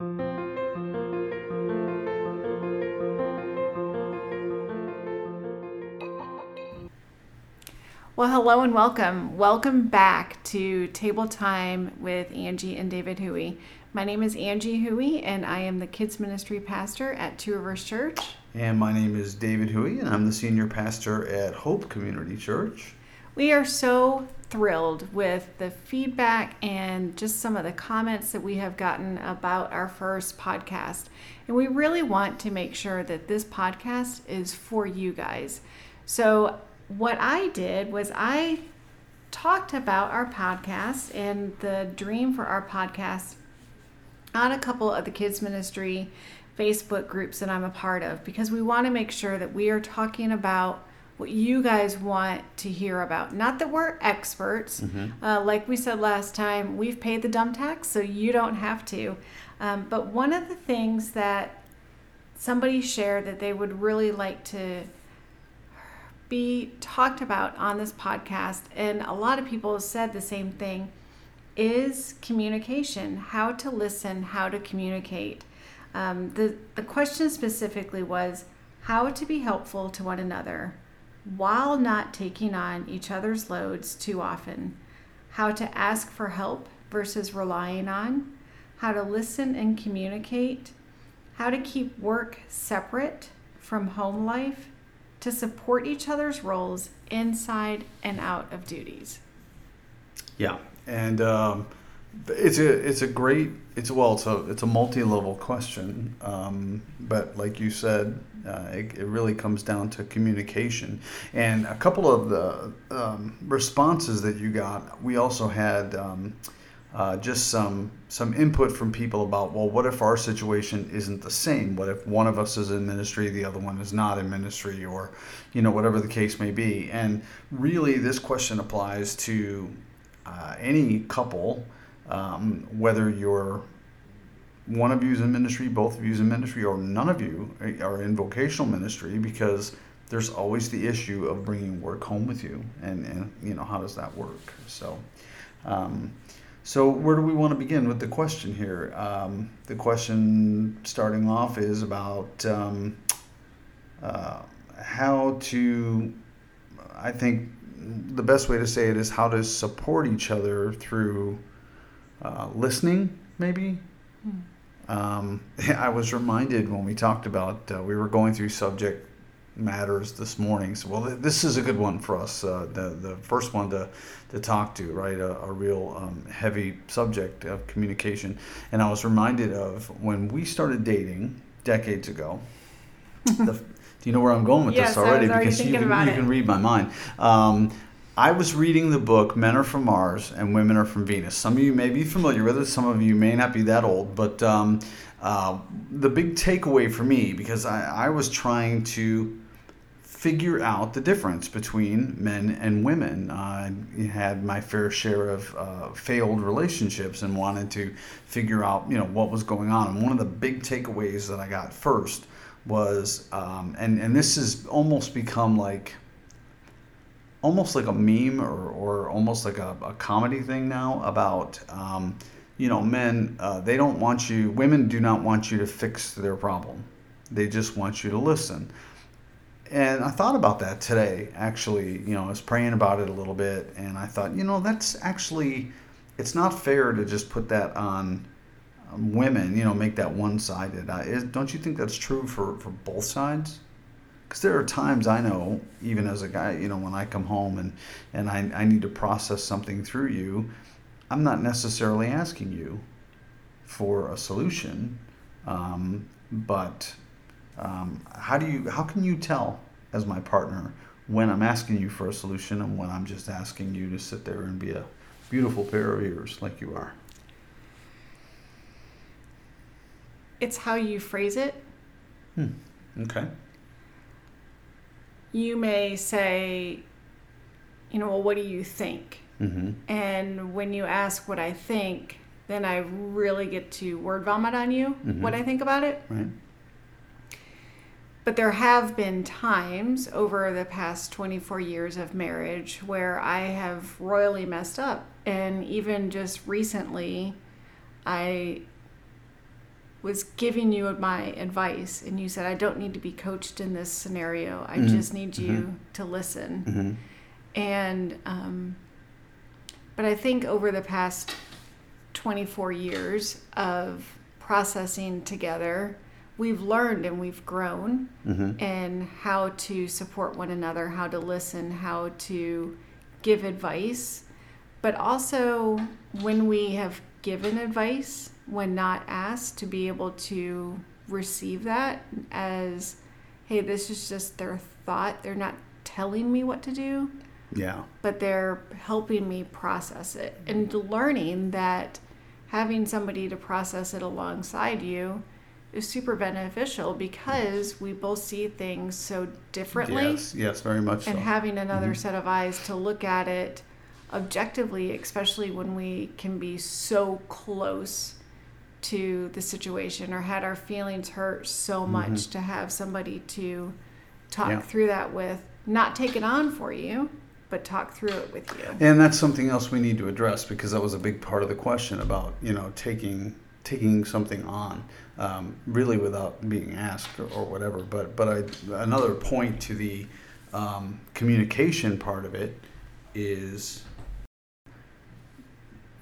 Well, hello and welcome. Welcome back to Table Time with Angie and David Huey. My name is Angie Huey, and I am the Kids Ministry Pastor at Two Rivers Church. And my name is David Huey, and I'm the Senior Pastor at Hope Community Church. We are so thrilled with the feedback and just some of the comments that we have gotten about our first podcast. And we really want to make sure that this podcast is for you guys. So what I did was I talked about our podcast and the dream for our podcast on a couple of the kids ministry Facebook groups that I'm a part of because we want to make sure that we are talking about what you guys want to hear about. Not that we're experts. Mm-hmm. Uh, like we said last time, we've paid the dumb tax, so you don't have to. Um, but one of the things that somebody shared that they would really like to be talked about on this podcast, and a lot of people said the same thing, is communication how to listen, how to communicate. Um, the, the question specifically was how to be helpful to one another while not taking on each other's loads too often, how to ask for help versus relying on, how to listen and communicate, how to keep work separate from home life, to support each other's roles inside and out of duties. Yeah, and um, it's a it's a great it's well it's a it's a multi level question, um, but like you said, uh, it, it, really comes down to communication. And a couple of the um, responses that you got, we also had. Um, uh, just some some input from people about well what if our situation isn't the same what if one of us is in ministry the other one is not in ministry or you know whatever the case may be and really this question applies to uh, any couple um, whether you're one of you is in ministry both of you is in ministry or none of you are in vocational ministry because there's always the issue of bringing work home with you and, and you know how does that work so um, so, where do we want to begin with the question here? Um, the question starting off is about um, uh, how to, I think the best way to say it is how to support each other through uh, listening, maybe. Hmm. Um, I was reminded when we talked about, uh, we were going through subject matters this morning. So, well, this is a good one for us. Uh, the the first one to to talk to, right? A, a real um, heavy subject of communication. And I was reminded of when we started dating decades ago. the, do you know where I'm going with yes, this already? already because you can, you can read my mind. Um, I was reading the book Men Are From Mars and Women Are From Venus. Some of you may be familiar with it, some of you may not be that old, but um, uh, the big takeaway for me, because I, I was trying to figure out the difference between men and women. I had my fair share of uh, failed relationships and wanted to figure out, you know, what was going on. And one of the big takeaways that I got first was, um, and and this has almost become like, almost like a meme or or almost like a, a comedy thing now about. Um, you know, men, uh, they don't want you, women do not want you to fix their problem. They just want you to listen and I thought about that today, actually. You know, I was praying about it a little bit, and I thought, you know, that's actually, it's not fair to just put that on um, women, you know, make that one sided. Uh, don't you think that's true for, for both sides? Because there are times I know, even as a guy, you know, when I come home and, and I, I need to process something through you, I'm not necessarily asking you for a solution, um, but um, how do you how can you tell as my partner when I'm asking you for a solution and when I'm just asking you to sit there and be a beautiful pair of ears like you are? It's how you phrase it. Hmm. Okay. You may say, you know, well, what do you think? Mm-hmm. And when you ask what I think, then I really get to word vomit on you mm-hmm. what I think about it. Right. But there have been times over the past 24 years of marriage where I have royally messed up. And even just recently, I was giving you my advice and you said I don't need to be coached in this scenario. I Mhm. just need you Mhm. to listen. Mm-hmm. And um, but I think over the past 24 years of processing together, we've learned and we've grown Mm-hmm. in how to support one another, how to listen, how to give advice, but also when we have given advice, when not asked, to be able to receive that as, hey, this is just their thought. They're not telling me what to do, Yeah. but they're helping me process it and learning that having somebody to process it alongside you is super beneficial because we both see things so differently Yes. Yes. Very much so. and having another Mhm. set of eyes to look at it objectively especially when we can be so close to the situation or had our feelings hurt so much to have somebody to talk Mm-hmm. Yeah. through that with not take it on for you but talk through it with you And that's something else we need to address because that was a big part of the question about you know taking taking something on, um, really without being asked or, or whatever. But but I, another point to the um, communication part of it is,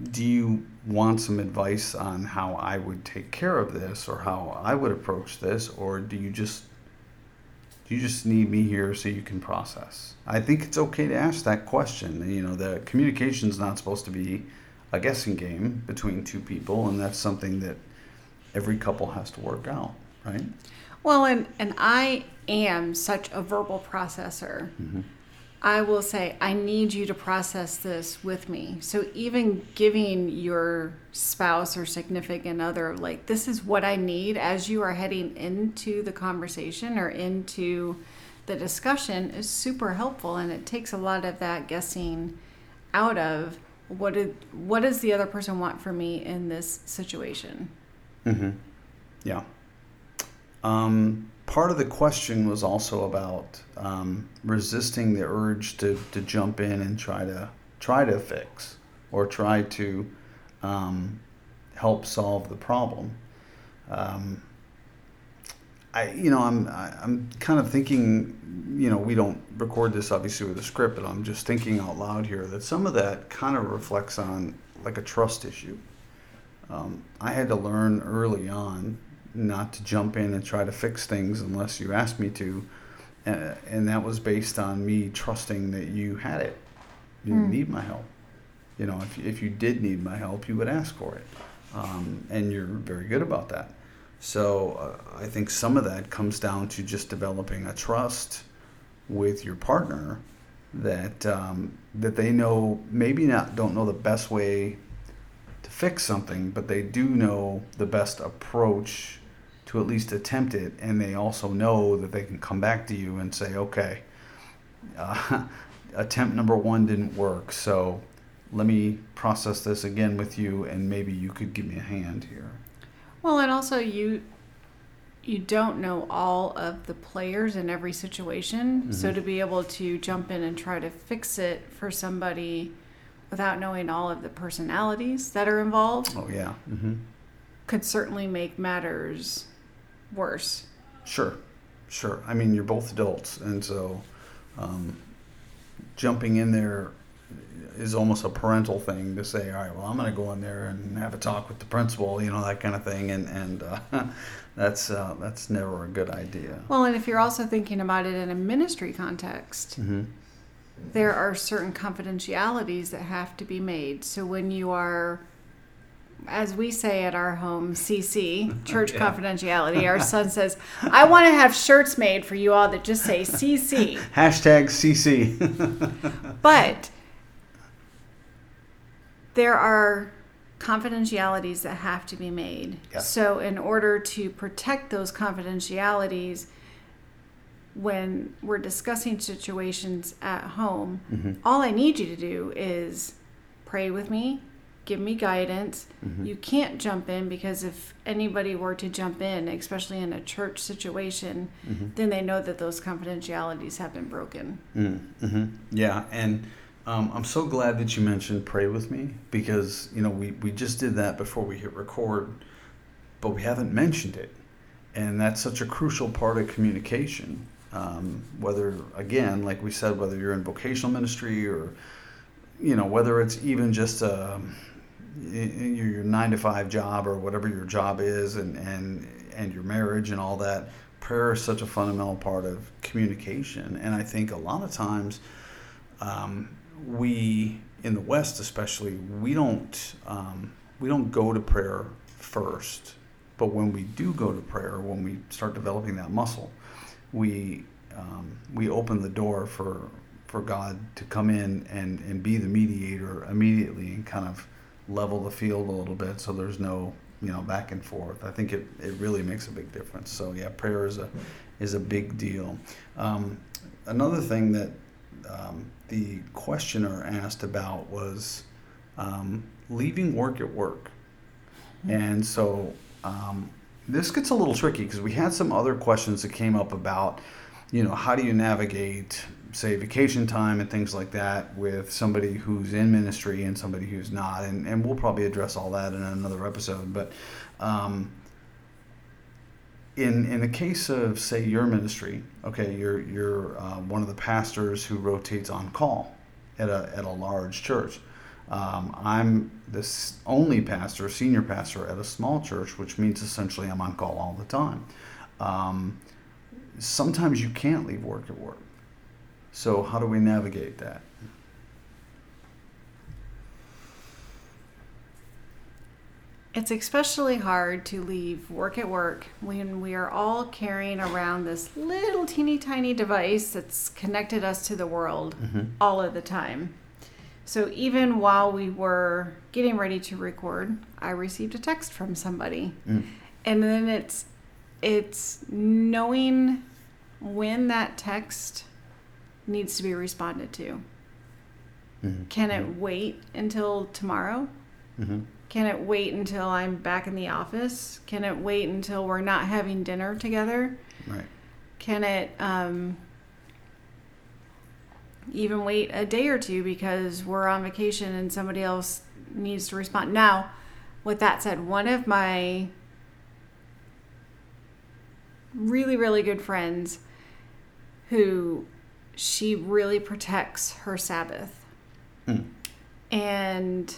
do you want some advice on how I would take care of this or how I would approach this, or do you just do you just need me here so you can process. I think it's okay to ask that question. You know, the communication's not supposed to be a guessing game between two people, and that's something that every couple has to work out, right? well and and I am such a verbal processor Mm-hmm. I will say, I need you to process this with me. So even giving your spouse or significant other, like, this is what I need as you are heading into the conversation or into the discussion is super helpful. And it takes a lot of that guessing out of what did, what does the other person want from me in this situation? Mm-hmm. Yeah. Um, part of the question was also about um, resisting the urge to, to jump in and try to try to fix or try to um, help solve the problem. Um, I, you know, I'm I'm kind of thinking, you know, we don't record this obviously with a script, but I'm just thinking out loud here that some of that kind of reflects on like a trust issue. Um, I had to learn early on not to jump in and try to fix things unless you asked me to, uh, and that was based on me trusting that you had it. You didn't Hmm. need my help. You know, if if you did need my help, you would ask for it, um, and you're very good about that. So uh, I think some of that comes down to just developing a trust with your partner that um, that they know maybe not don't know the best way to fix something, but they do know the best approach to at least attempt it, and they also know that they can come back to you and say, okay, uh, attempt number one didn't work, so let me process this again with you, and maybe you could give me a hand here. Well, and also you you don't know all of the players in every situation. So Mhm. to be able to jump in and try to fix it for somebody without knowing all of the personalities that are involved Oh yeah, hmm could certainly make matters worse. sure, sure. I mean, you're both adults, and so um, jumping in there is almost a parental thing to say, all right, well, I'm going to go in there and have a talk with the principal, you know, that kind of thing, and and uh, that's uh, that's never a good idea. Well, and if you're also thinking about it in a ministry context, hmm there are certain confidentialities that have to be made. So when you are, as we say at our home, CC, church Yeah. confidentiality, our son says, I want to have shirts made for you all that just say CC. Hashtag CC. But there are confidentialities that have to be made. So, in order to protect those confidentialities, when we're discussing situations at home, Mhm. all I need you to do is pray with me, give me guidance. Mhm. You can't jump in because if anybody were to jump in, especially in a church situation, Mhm. then they know that those confidentialities have been broken. Mm-hmm. Yeah, and um, I'm so glad that you mentioned pray with me because you know we, we just did that before we hit record, but we haven't mentioned it. And that's such a crucial part of communication. Um, whether, again, like we said, whether you're in vocational ministry or, you know, whether it's even just a, your nine to five job or whatever your job is and, and, and your marriage and all that, prayer is such a fundamental part of communication. And I think a lot of times um, we, in the West especially, we don't, um, we don't go to prayer first. But when we do go to prayer, when we start developing that muscle, we um, we open the door for for God to come in and, and be the mediator immediately and kind of level the field a little bit so there's no you know back and forth. I think it, it really makes a big difference. So yeah, prayer is a is a big deal. Um, another thing that um, the questioner asked about was um, leaving work at work. And so um, this gets a little tricky because we had some other questions that came up about, you know, how do you navigate, say, vacation time and things like that with somebody who's in ministry and somebody who's not. And, and we'll probably address all that in another episode. But um, in, in the case of, say, your ministry, okay, you're, you're uh, one of the pastors who rotates on call at a, at a large church. Um, I'm the only pastor, senior pastor at a small church, which means essentially I'm on call all the time. Um, sometimes you can't leave work at work. So, how do we navigate that? It's especially hard to leave work at work when we are all carrying around this little teeny tiny device that's connected us to the world mm-hmm. all of the time. So even while we were getting ready to record, I received a text from somebody. Mm. And then it's it's knowing when that text needs to be responded to. Mm-hmm. Can it mm-hmm. wait until tomorrow? Mm-hmm. Can it wait until I'm back in the office? Can it wait until we're not having dinner together? Right. Can it um, even wait a day or two because we're on vacation and somebody else needs to respond. Now, with that said, one of my really, really good friends who she really protects her Sabbath. Mm. And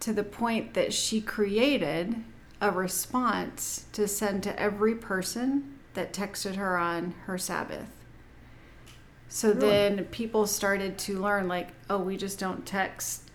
to the point that she created a response to send to every person that texted her on her Sabbath. So really? then people started to learn, like, oh, we just don't text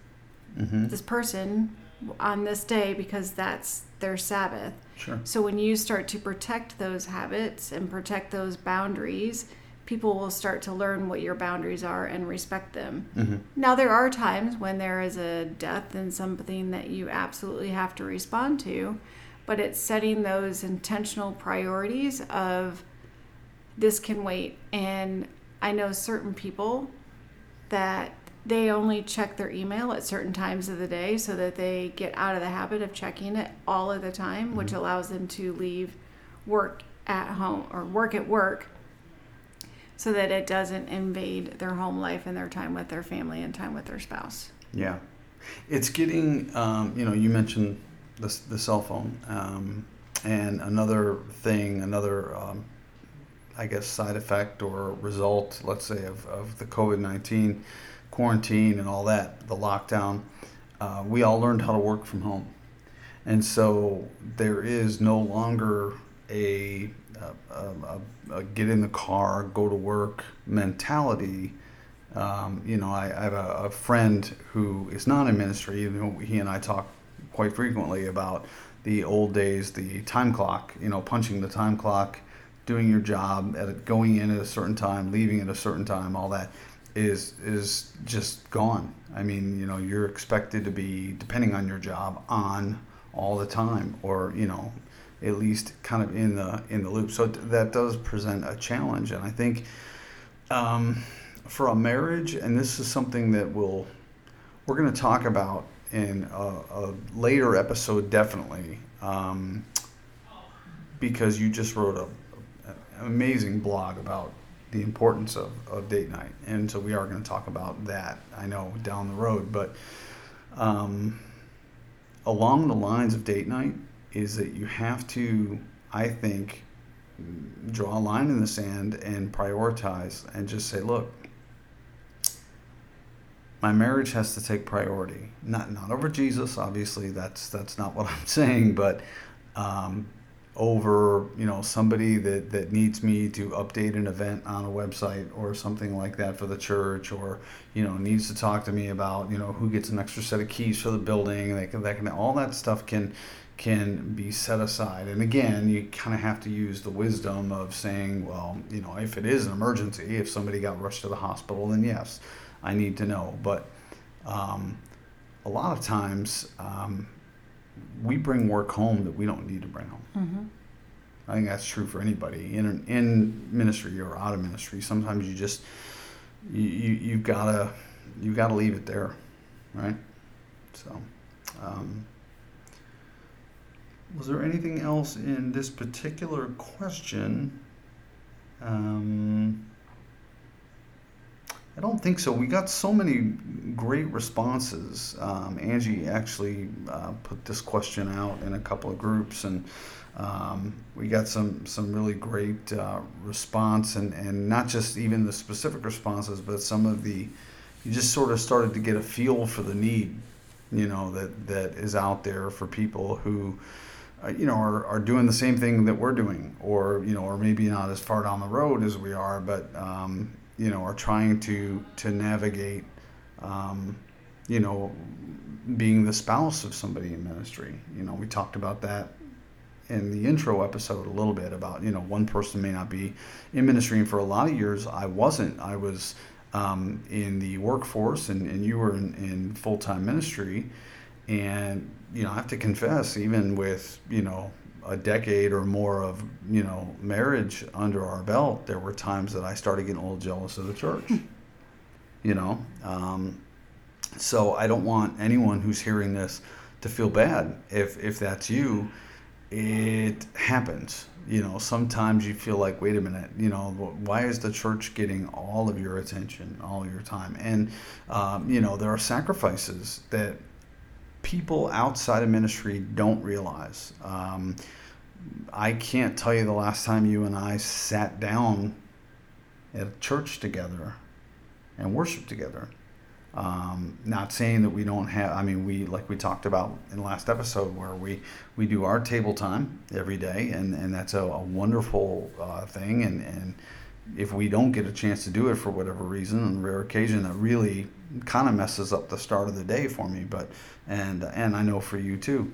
mm-hmm. this person on this day because that's their Sabbath. Sure. So when you start to protect those habits and protect those boundaries, people will start to learn what your boundaries are and respect them. Mm-hmm. Now, there are times when there is a death and something that you absolutely have to respond to, but it's setting those intentional priorities of this can wait and I know certain people that they only check their email at certain times of the day so that they get out of the habit of checking it all of the time, mm-hmm. which allows them to leave work at home or work at work so that it doesn't invade their home life and their time with their family and time with their spouse. Yeah. It's getting, um, you know, you mentioned the, the cell phone. Um, and another thing, another um, I guess, side effect or result, let's say, of, of the COVID 19 quarantine and all that, the lockdown, uh, we all learned how to work from home. And so there is no longer a, a, a, a get in the car, go to work mentality. Um, you know, I, I have a, friend who is not in ministry, you know, he and I talk quite frequently about the old days, the time clock, you know, punching the time clock doing your job at going in at a certain time, leaving at a certain time, all that is is just gone. I mean, you know, you're expected to be depending on your job on all the time, or you know, at least kind of in the in the loop. So that does present a challenge, and I think um, for a marriage, and this is something that we'll we're going to talk about in a, a later episode, definitely. Um, because you just wrote a amazing blog about the importance of, of date night. And so we are going to talk about that, I know, down the road. But um, along the lines of date night is that you have to, I think, draw a line in the sand and prioritize and just say, look, my marriage has to take priority. Not not over Jesus, obviously. That's that's not what I'm saying, but um, over you know somebody that that needs me to update an event on a website or something like that for the church or you know needs to talk to me about you know who gets an extra set of keys for the building they can, that can all that stuff can can be set aside. And again you kind of have to use the wisdom of saying well you know if it is an emergency if somebody got rushed to the hospital then yes i need to know. But um, a lot of times um, we bring work home that we don't need to bring home. Mm-hmm. I think that's true for anybody in in ministry or out of ministry. Sometimes you just you, you you've gotta you've gotta leave it there, right? So, um, was there anything else in this particular question? Um, I don't think so. We got so many great responses. Um, Angie actually uh, put this question out in a couple of groups, and um, we got some some really great uh, response, and, and not just even the specific responses, but some of the you just sort of started to get a feel for the need, you know, that that is out there for people who. Uh, you know, are, are doing the same thing that we're doing, or you know, or maybe not as far down the road as we are, but um, you know, are trying to to navigate, um, you know, being the spouse of somebody in ministry. You know, we talked about that in the intro episode a little bit about you know one person may not be in ministry, and for a lot of years I wasn't. I was um, in the workforce, and, and you were in, in full time ministry, and you know I have to confess, even with you know a decade or more of you know marriage under our belt, there were times that I started getting a little jealous of the church. you know, um, so I don't want anyone who's hearing this to feel bad if if that's you. It happens. You know, sometimes you feel like, wait a minute, you know, why is the church getting all of your attention, all your time? And, um, you know, there are sacrifices that people outside of ministry don't realize. Um, I can't tell you the last time you and I sat down at a church together and worshiped together. Um, not saying that we don't have, I mean, we, like we talked about in the last episode, where we, we do our table time every day, and, and that's a, a wonderful uh, thing. And, and if we don't get a chance to do it for whatever reason, on rare occasion, that really kind of messes up the start of the day for me. But and and I know for you too.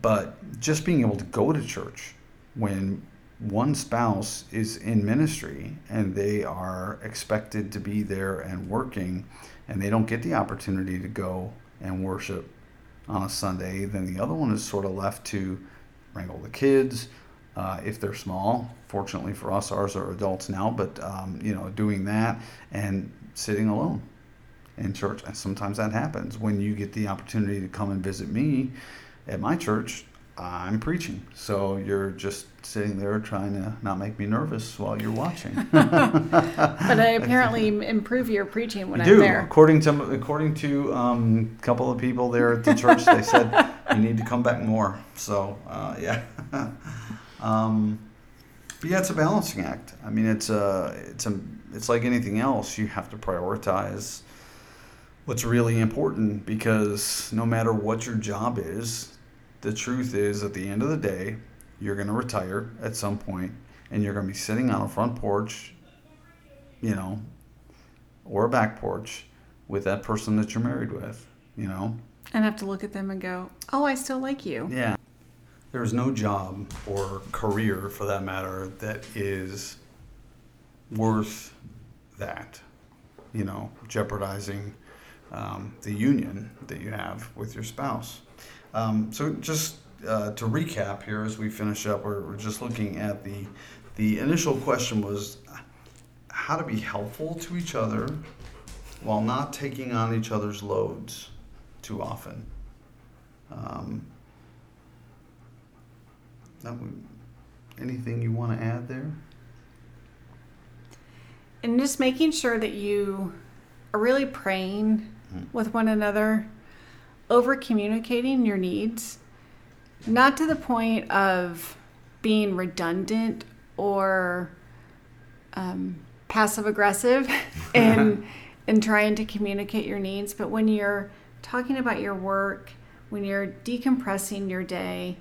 But just being able to go to church when one spouse is in ministry and they are expected to be there and working and they don't get the opportunity to go and worship on a Sunday, then the other one is sort of left to wrangle the kids uh, if they're small. Fortunately for us, ours are adults now, but um, you know, doing that and sitting alone in church. And sometimes that happens when you get the opportunity to come and visit me at my church. I'm preaching, so you're just sitting there trying to not make me nervous while you're watching. but I apparently improve your preaching when you I'm do. there. According to according to um, a couple of people there at the church, they said you need to come back more. So uh, yeah, um, but yeah, it's a balancing act. I mean, it's a it's a it's like anything else. You have to prioritize what's really important because no matter what your job is, the truth is at the end of the day, you're going to retire at some point and you're going to be sitting on a front porch, you know, or a back porch with that person that you're married with, you know. And have to look at them and go, "Oh, I still like you." Yeah. There's no job or career for that matter that is worth that, you know, jeopardizing um, the union that you have with your spouse. Um, so just uh, to recap here as we finish up, we're, we're, just looking at the the initial question was how to be helpful to each other while not taking on each other's loads too often. Um, anything you want to add there? And just making sure that you are really praying mm-hmm. with one another, over communicating your needs. not to the point of being redundant or um, passive aggressive in in trying to communicate your needs, but when you're talking about your work, when you're decompressing your day,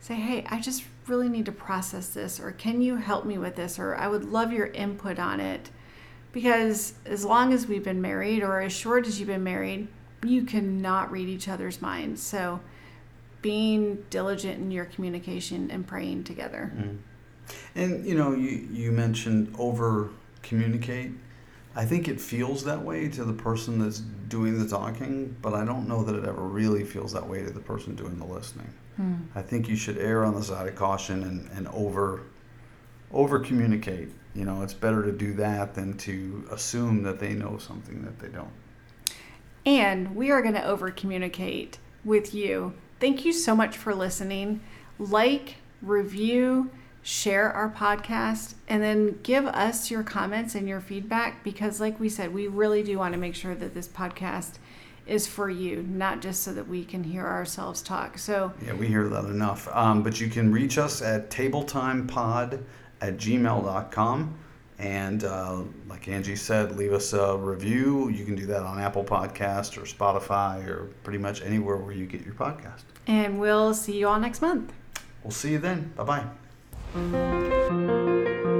say, "Hey, I just really need to process this," or "Can you help me with this?" or "I would love your input on it." Because as long as we've been married, or as short as you've been married, you cannot read each other's minds. So, being diligent in your communication and praying together. Mm. And you know, you you mentioned over communicate. I think it feels that way to the person that's doing the talking, but I don't know that it ever really feels that way to the person doing the listening. Hmm. I think you should err on the side of caution and, and over over communicate. You know, it's better to do that than to assume that they know something that they don't. And we are going to over communicate with you. Thank you so much for listening. Like, review, share our podcast, and then give us your comments and your feedback because, like we said, we really do want to make sure that this podcast is for you, not just so that we can hear ourselves talk. So, Yeah, we hear that enough. Um, but you can reach us at tabletimepod at gmail.com. And uh, like Angie said, leave us a review. You can do that on Apple Podcast or Spotify or pretty much anywhere where you get your podcast. and we'll see you all next month. We'll see you then. Bye bye.